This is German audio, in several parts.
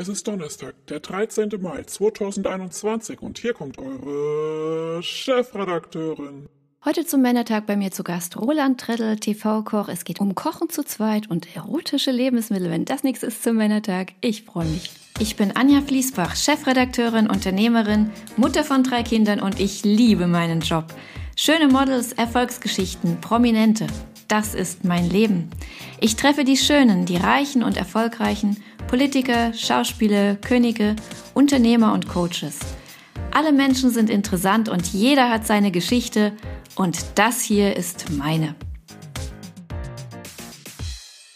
Es ist Donnerstag, der 13. Mai 2021 und hier kommt eure Chefredakteurin. Heute zum Männertag bei mir zu Gast Roland Treddel, TV-Koch. Es geht um Kochen zu zweit und erotische Lebensmittel. Wenn das nichts ist zum Männertag, ich freue mich. Ich bin Anja Fließbach, Chefredakteurin, Unternehmerin, Mutter von drei Kindern und ich liebe meinen Job. Schöne Models, Erfolgsgeschichten, Prominente. Das ist mein Leben. Ich treffe die Schönen, die Reichen und Erfolgreichen, Politiker, Schauspieler, Könige, Unternehmer und Coaches. Alle Menschen sind interessant und jeder hat seine Geschichte und das hier ist meine.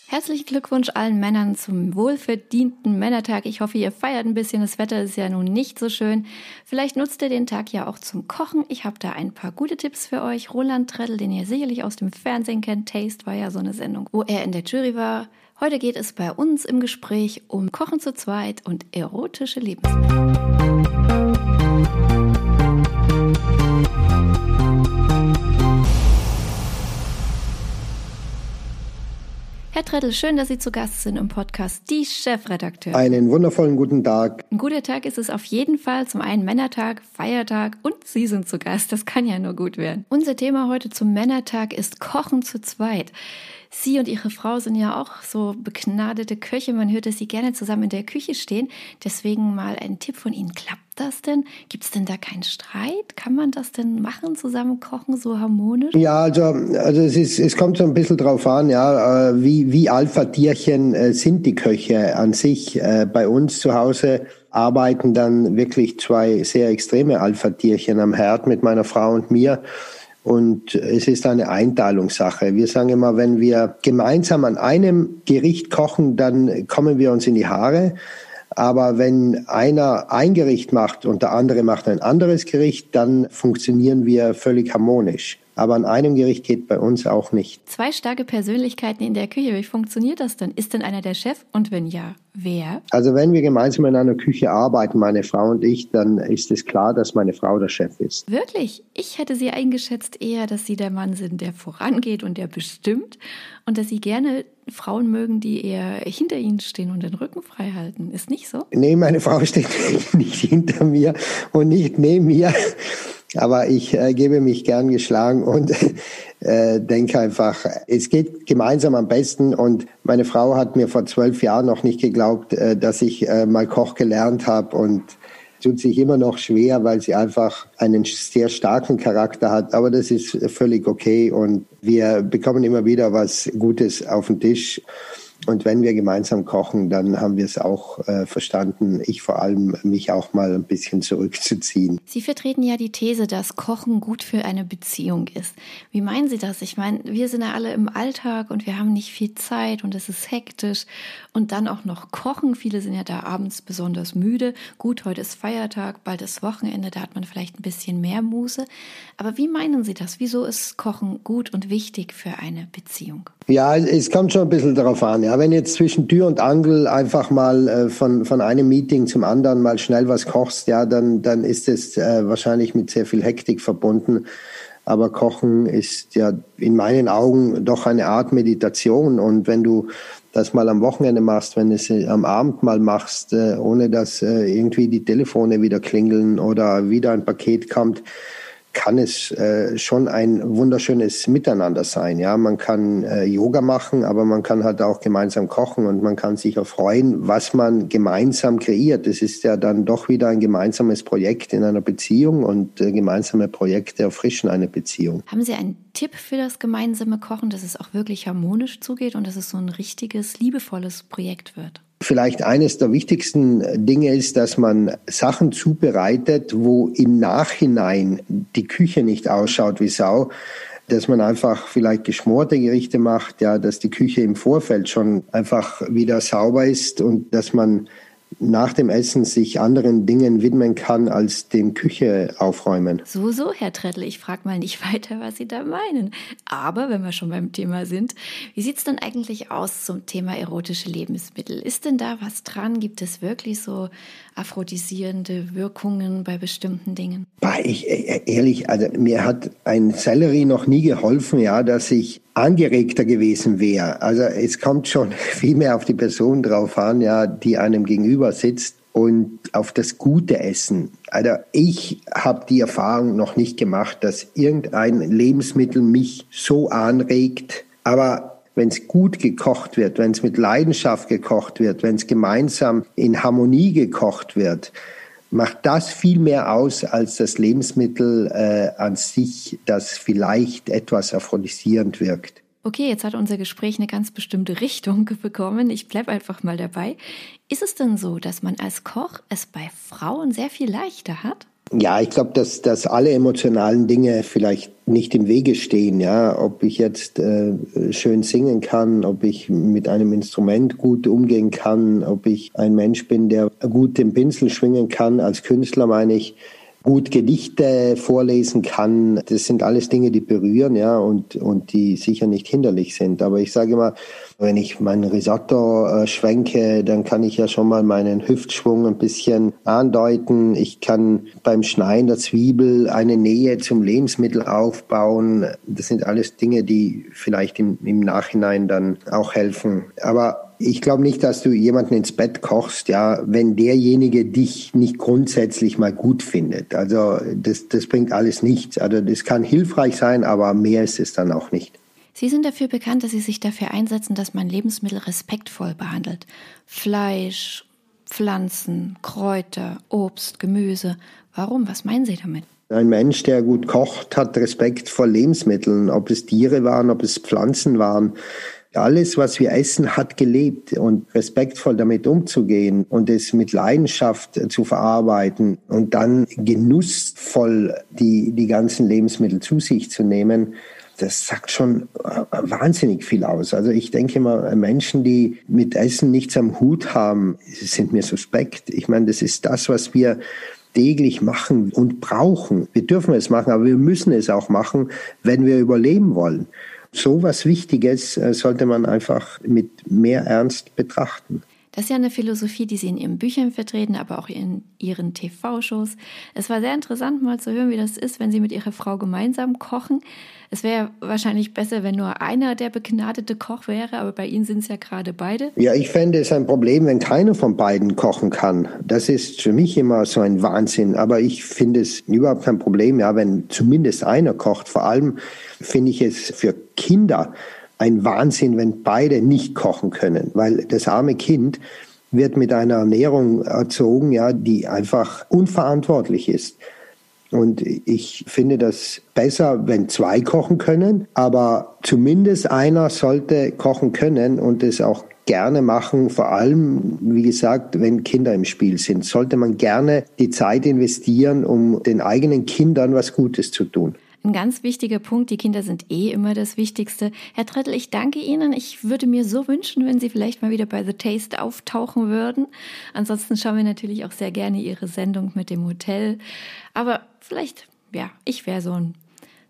Herzlichen Glückwunsch allen Männern zum wohlverdienten Männertag. Ich hoffe, ihr feiert ein bisschen. Das Wetter ist ja nun nicht so schön. Vielleicht nutzt ihr den Tag ja auch zum Kochen. Ich habe da ein paar gute Tipps für euch. Roland Treddel, den ihr sicherlich aus dem Fernsehen kennt. Taste war ja so eine Sendung, wo er in der Jury war. Heute geht es bei uns im Gespräch um Kochen zu zweit und erotische Lebensmittel. Herr Treddel, schön, dass Sie zu Gast sind im Podcast Die Chefredakteur. Einen wundervollen guten Tag. Ein guter Tag ist es auf jeden Fall. Zum einen Männertag, Feiertag und Sie sind zu Gast. Das kann ja nur gut werden. Unser Thema heute zum Männertag ist Kochen zu zweit. Sie und Ihre Frau sind ja auch so begnadete Köche. Man hört, dass Sie gerne zusammen in der Küche stehen. Deswegen mal ein Tipp von Ihnen. Klappt das denn? Gibt es denn da keinen Streit? Kann man das denn machen, zusammen kochen, so harmonisch? Ja, also, also es, ist, es kommt so ein bisschen drauf an, ja, äh, wie, wie Alpha-Tierchen äh, sind die Köche an sich. Äh, bei uns zu Hause arbeiten dann wirklich zwei sehr extreme Alpha-Tierchen am Herd mit meiner Frau und mir. Und es ist eine Einteilungssache. Wir sagen immer, wenn wir gemeinsam an einem Gericht kochen, dann kommen wir uns in die Haare. Aber wenn einer ein Gericht macht und der andere macht ein anderes Gericht, dann funktionieren wir völlig harmonisch. Aber an einem Gericht geht bei uns auch nicht. Zwei starke Persönlichkeiten in der Küche. Wie funktioniert das denn? Ist denn einer der Chef? Und wenn ja, wer? Also wenn wir gemeinsam in einer Küche arbeiten, meine Frau und ich, dann ist es klar, dass meine Frau der Chef ist. Wirklich? Ich hätte sie eingeschätzt eher, dass sie der Mann sind, der vorangeht und der bestimmt und dass sie gerne Frauen mögen, die eher hinter ihnen stehen und den Rücken frei halten. Ist nicht so? Nee, meine Frau steht nicht hinter mir und nicht neben mir. Aber ich äh, gebe mich gern geschlagen und äh, denke einfach, es geht gemeinsam am besten. Und meine Frau hat mir vor zwölf Jahren noch nicht geglaubt, äh, dass ich äh, mal Koch gelernt habe und tut sich immer noch schwer, weil sie einfach einen sehr starken Charakter hat. Aber das ist völlig okay und wir bekommen immer wieder was Gutes auf den Tisch. Und wenn wir gemeinsam kochen, dann haben wir es auch äh, verstanden, ich vor allem, mich auch mal ein bisschen zurückzuziehen. Sie vertreten ja die These, dass Kochen gut für eine Beziehung ist. Wie meinen Sie das? Ich meine, wir sind ja alle im Alltag und wir haben nicht viel Zeit und es ist hektisch. Und dann auch noch kochen. Viele sind ja da abends besonders müde. Gut, heute ist Feiertag, bald ist Wochenende, da hat man vielleicht ein bisschen mehr Muße. Aber wie meinen Sie das? Wieso ist Kochen gut und wichtig für eine Beziehung? Ja, es kommt schon ein bisschen darauf an. Ja, wenn jetzt zwischen Tür und Angel einfach mal äh, von, von einem Meeting zum anderen mal schnell was kochst, ja, dann, dann ist es äh, wahrscheinlich mit sehr viel Hektik verbunden. Aber Kochen ist ja in meinen Augen doch eine Art Meditation. Und wenn du das mal am Wochenende machst, wenn du es äh, am Abend mal machst, äh, ohne dass äh, irgendwie die Telefone wieder klingeln oder wieder ein Paket kommt, kann es äh, schon ein wunderschönes Miteinander sein. Ja, man kann äh, Yoga machen, aber man kann halt auch gemeinsam kochen und man kann sich erfreuen, was man gemeinsam kreiert. Es ist ja dann doch wieder ein gemeinsames Projekt in einer Beziehung und äh, gemeinsame Projekte erfrischen eine Beziehung. Haben Sie einen Tipp für das gemeinsame Kochen, dass es auch wirklich harmonisch zugeht und dass es so ein richtiges, liebevolles Projekt wird? Vielleicht eines der wichtigsten Dinge ist, dass man Sachen zubereitet, wo im Nachhinein die Küche nicht ausschaut wie Sau, dass man einfach vielleicht geschmorte Gerichte macht, ja, dass die Küche im Vorfeld schon einfach wieder sauber ist und dass man nach dem Essen sich anderen Dingen widmen kann, als dem Küche aufräumen. So, so, Herr Trettl, ich frage mal nicht weiter, was Sie da meinen. Aber wenn wir schon beim Thema sind, wie sieht es denn eigentlich aus zum Thema erotische Lebensmittel? Ist denn da was dran? Gibt es wirklich so aphrodisierende Wirkungen bei bestimmten Dingen? Bah, ich, äh, ehrlich, also mir hat ein Sellerie noch nie geholfen, ja, dass ich angeregter gewesen wäre. Also es kommt schon viel mehr auf die Person drauf an, ja, die einem gegenüber sitzt und auf das gute Essen. Also ich habe die Erfahrung noch nicht gemacht, dass irgendein Lebensmittel mich so anregt. Aber wenn es gut gekocht wird, wenn es mit Leidenschaft gekocht wird, wenn es gemeinsam in Harmonie gekocht wird, macht das viel mehr aus als das Lebensmittel äh, an sich, das vielleicht etwas aphrodisierend wirkt. Okay, jetzt hat unser Gespräch eine ganz bestimmte Richtung bekommen. Ich bleibe einfach mal dabei. Ist es denn so, dass man als Koch es bei Frauen sehr viel leichter hat? Ja, ich glaube, dass, dass alle emotionalen Dinge vielleicht nicht im Wege stehen. Ja, ob ich jetzt äh, schön singen kann, ob ich mit einem Instrument gut umgehen kann, ob ich ein Mensch bin, der gut den Pinsel schwingen kann. Als Künstler meine ich, gut Gedichte vorlesen kann. Das sind alles Dinge, die berühren, ja, und, und die sicher nicht hinderlich sind. Aber ich sage immer, wenn ich mein Risotto äh, schwenke, dann kann ich ja schon mal meinen Hüftschwung ein bisschen andeuten. Ich kann beim Schneiden der Zwiebel eine Nähe zum Lebensmittel aufbauen. Das sind alles Dinge, die vielleicht im, im Nachhinein dann auch helfen. Aber ich glaube nicht, dass du jemanden ins Bett kochst, ja, wenn derjenige dich nicht grundsätzlich mal gut findet. Also das, das bringt alles nichts. Also das kann hilfreich sein, aber mehr ist es dann auch nicht. Sie sind dafür bekannt, dass Sie sich dafür einsetzen, dass man Lebensmittel respektvoll behandelt. Fleisch, Pflanzen, Kräuter, Obst, Gemüse. Warum? Was meinen Sie damit? Ein Mensch, der gut kocht, hat Respekt vor Lebensmitteln, ob es Tiere waren, ob es Pflanzen waren. Alles, was wir essen, hat gelebt und respektvoll damit umzugehen und es mit Leidenschaft zu verarbeiten und dann genussvoll die, die ganzen Lebensmittel zu sich zu nehmen, das sagt schon wahnsinnig viel aus. Also ich denke immer, Menschen, die mit Essen nichts am Hut haben, sind mir suspekt. Ich meine, das ist das, was wir täglich machen und brauchen. Wir dürfen es machen, aber wir müssen es auch machen, wenn wir überleben wollen so was Wichtiges äh, sollte man einfach mit mehr Ernst betrachten. Das ist ja eine Philosophie, die Sie in Ihren Büchern vertreten, aber auch in Ihren TV-Shows. Es war sehr interessant, mal zu hören, wie das ist, wenn Sie mit Ihrer Frau gemeinsam kochen. Es wäre wahrscheinlich besser, wenn nur einer der begnadete Koch wäre, aber bei Ihnen sind es ja gerade beide. Ja, ich fände es ein Problem, wenn keiner von beiden kochen kann. Das ist für mich immer so ein Wahnsinn. Aber ich finde es überhaupt kein Problem, ja, wenn zumindest einer kocht. Vor allem finde ich es für Kinder ein Wahnsinn, wenn beide nicht kochen können, weil das arme Kind wird mit einer Ernährung erzogen, ja, die einfach unverantwortlich ist. Und ich finde das besser, wenn zwei kochen können, aber zumindest einer sollte kochen können und es auch gerne machen, vor allem, wie gesagt, wenn Kinder im Spiel sind, sollte man gerne die Zeit investieren, um den eigenen Kindern was Gutes zu tun. Ein ganz wichtiger Punkt, die Kinder sind eh immer das Wichtigste. Herr Trettel, ich danke Ihnen. Ich würde mir so wünschen, wenn Sie vielleicht mal wieder bei The Taste auftauchen würden. Ansonsten schauen wir natürlich auch sehr gerne Ihre Sendung mit dem Hotel. Aber vielleicht, ja, ich wäre so ein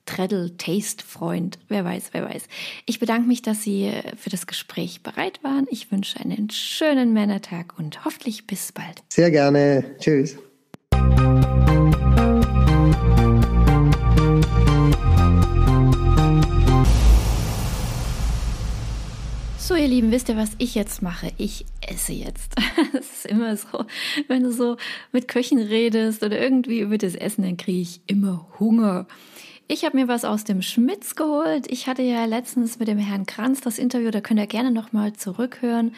Treddle-Taste-Freund. Wer weiß, wer weiß. Ich bedanke mich, dass Sie für das Gespräch bereit waren. Ich wünsche einen schönen Männertag und hoffentlich bis bald. Sehr gerne. Tschüss. So, ihr Lieben, wisst ihr, was ich jetzt mache? Ich esse jetzt. Das ist immer so, wenn du so mit Köchen redest oder irgendwie über das Essen, dann kriege ich immer Hunger. Ich habe mir was aus dem Schmitz geholt. Ich hatte ja letztens mit dem Herrn Kranz das Interview, da könnt ihr gerne nochmal zurückhören.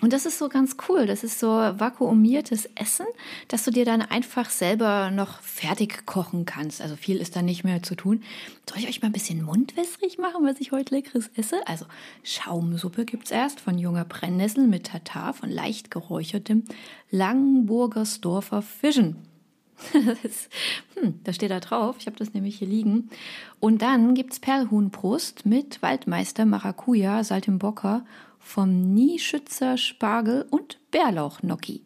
Und das ist so ganz cool. Das ist so vakuumiertes Essen, dass du dir dann einfach selber noch fertig kochen kannst. Also viel ist da nicht mehr zu tun. Soll ich euch mal ein bisschen mundwässrig machen, was ich heute leckeres esse? Also Schaumsuppe gibt's erst von junger Brennnessel mit Tatar von leicht geräuchertem Langenburgersdorfer Fischen. Das, hm, da steht da drauf. Ich habe das nämlich hier liegen. Und dann gibt's Perlhuhnbrust mit Waldmeister Maracuja, Saltimbocca vom Nieschützer Spargel und Bärlauch-Gnocchi.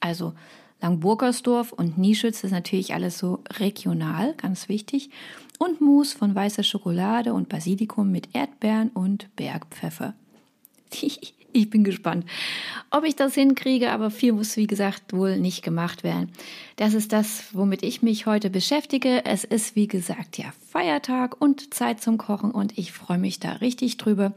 Also Langburgersdorf und Nieschütz ist natürlich alles so regional, ganz wichtig. Und Mousse von weißer Schokolade und Basilikum mit Erdbeeren und Bergpfeffer. Ich bin gespannt, ob ich das hinkriege, aber viel muss, wie gesagt, wohl nicht gemacht werden. Das ist das, womit ich mich heute beschäftige. Es ist, wie gesagt, ja Feiertag und Zeit zum Kochen und ich freue mich da richtig drüber.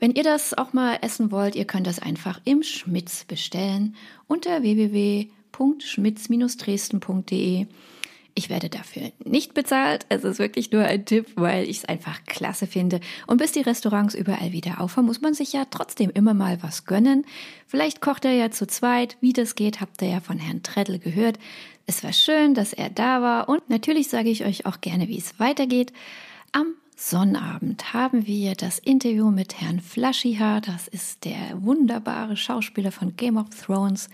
Wenn ihr das auch mal essen wollt, ihr könnt das einfach im Schmitz bestellen unter www.schmitz-dresden.de. Ich werde dafür nicht bezahlt. Es ist wirklich nur ein Tipp, weil ich es einfach klasse finde. Und bis die Restaurants überall wieder aufhören, muss man sich ja trotzdem immer mal was gönnen. Vielleicht kocht er ja zu zweit. Wie das geht, habt ihr ja von Herrn Treddle gehört. Es war schön, dass er da war. Und natürlich sage ich euch auch gerne, wie es weitergeht. Am Sonnabend haben wir das Interview mit Herrn Flashiha. Das ist der wunderbare Schauspieler von Game of Thrones.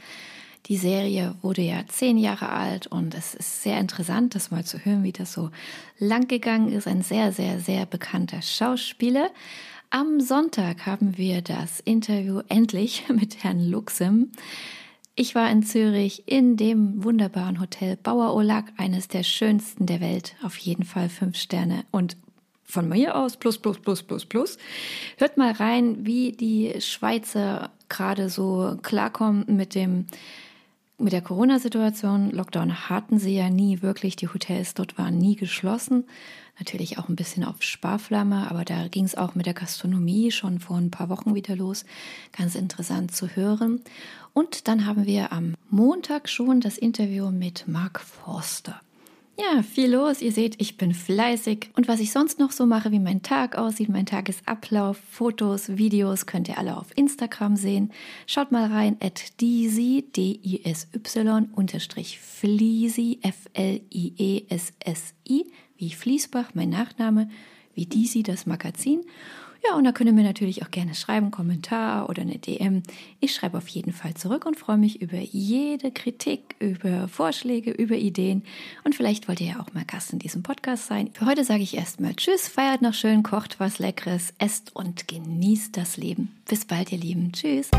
Die Serie wurde ja zehn Jahre alt und es ist sehr interessant, das mal zu hören, wie das so lang gegangen ist. Ein sehr, sehr, sehr bekannter Schauspieler. Am Sonntag haben wir das Interview endlich mit Herrn Luxem. Ich war in Zürich in dem wunderbaren Hotel Bauer Olag, eines der schönsten der Welt, auf jeden Fall fünf Sterne und von mir aus plus, plus, plus, plus, plus. Hört mal rein, wie die Schweizer gerade so klarkommen mit dem mit der Corona-Situation, Lockdown hatten sie ja nie wirklich. Die Hotels dort waren nie geschlossen. Natürlich auch ein bisschen auf Sparflamme, aber da ging es auch mit der Gastronomie schon vor ein paar Wochen wieder los. Ganz interessant zu hören. Und dann haben wir am Montag schon das Interview mit Mark Forster. Ja, viel los. Ihr seht, ich bin fleißig. Und was ich sonst noch so mache, wie mein Tag aussieht, mein Tagesablauf, Fotos, Videos, könnt ihr alle auf Instagram sehen. Schaut mal rein at Disy, D-I-S-Y, unterstrich Fleasy, F-L-I-E-S-S-I, wie Fließbach, mein Nachname, wie Disy, das Magazin. Ja, und da könnt ihr mir natürlich auch gerne schreiben, Kommentar oder eine DM. Ich schreibe auf jeden Fall zurück und freue mich über jede Kritik, über Vorschläge, über Ideen. Und vielleicht wollt ihr ja auch mal Gast in diesem Podcast sein. Für heute sage ich erstmal Tschüss, feiert noch schön, kocht was Leckeres, esst und genießt das Leben. Bis bald, ihr Lieben. Tschüss.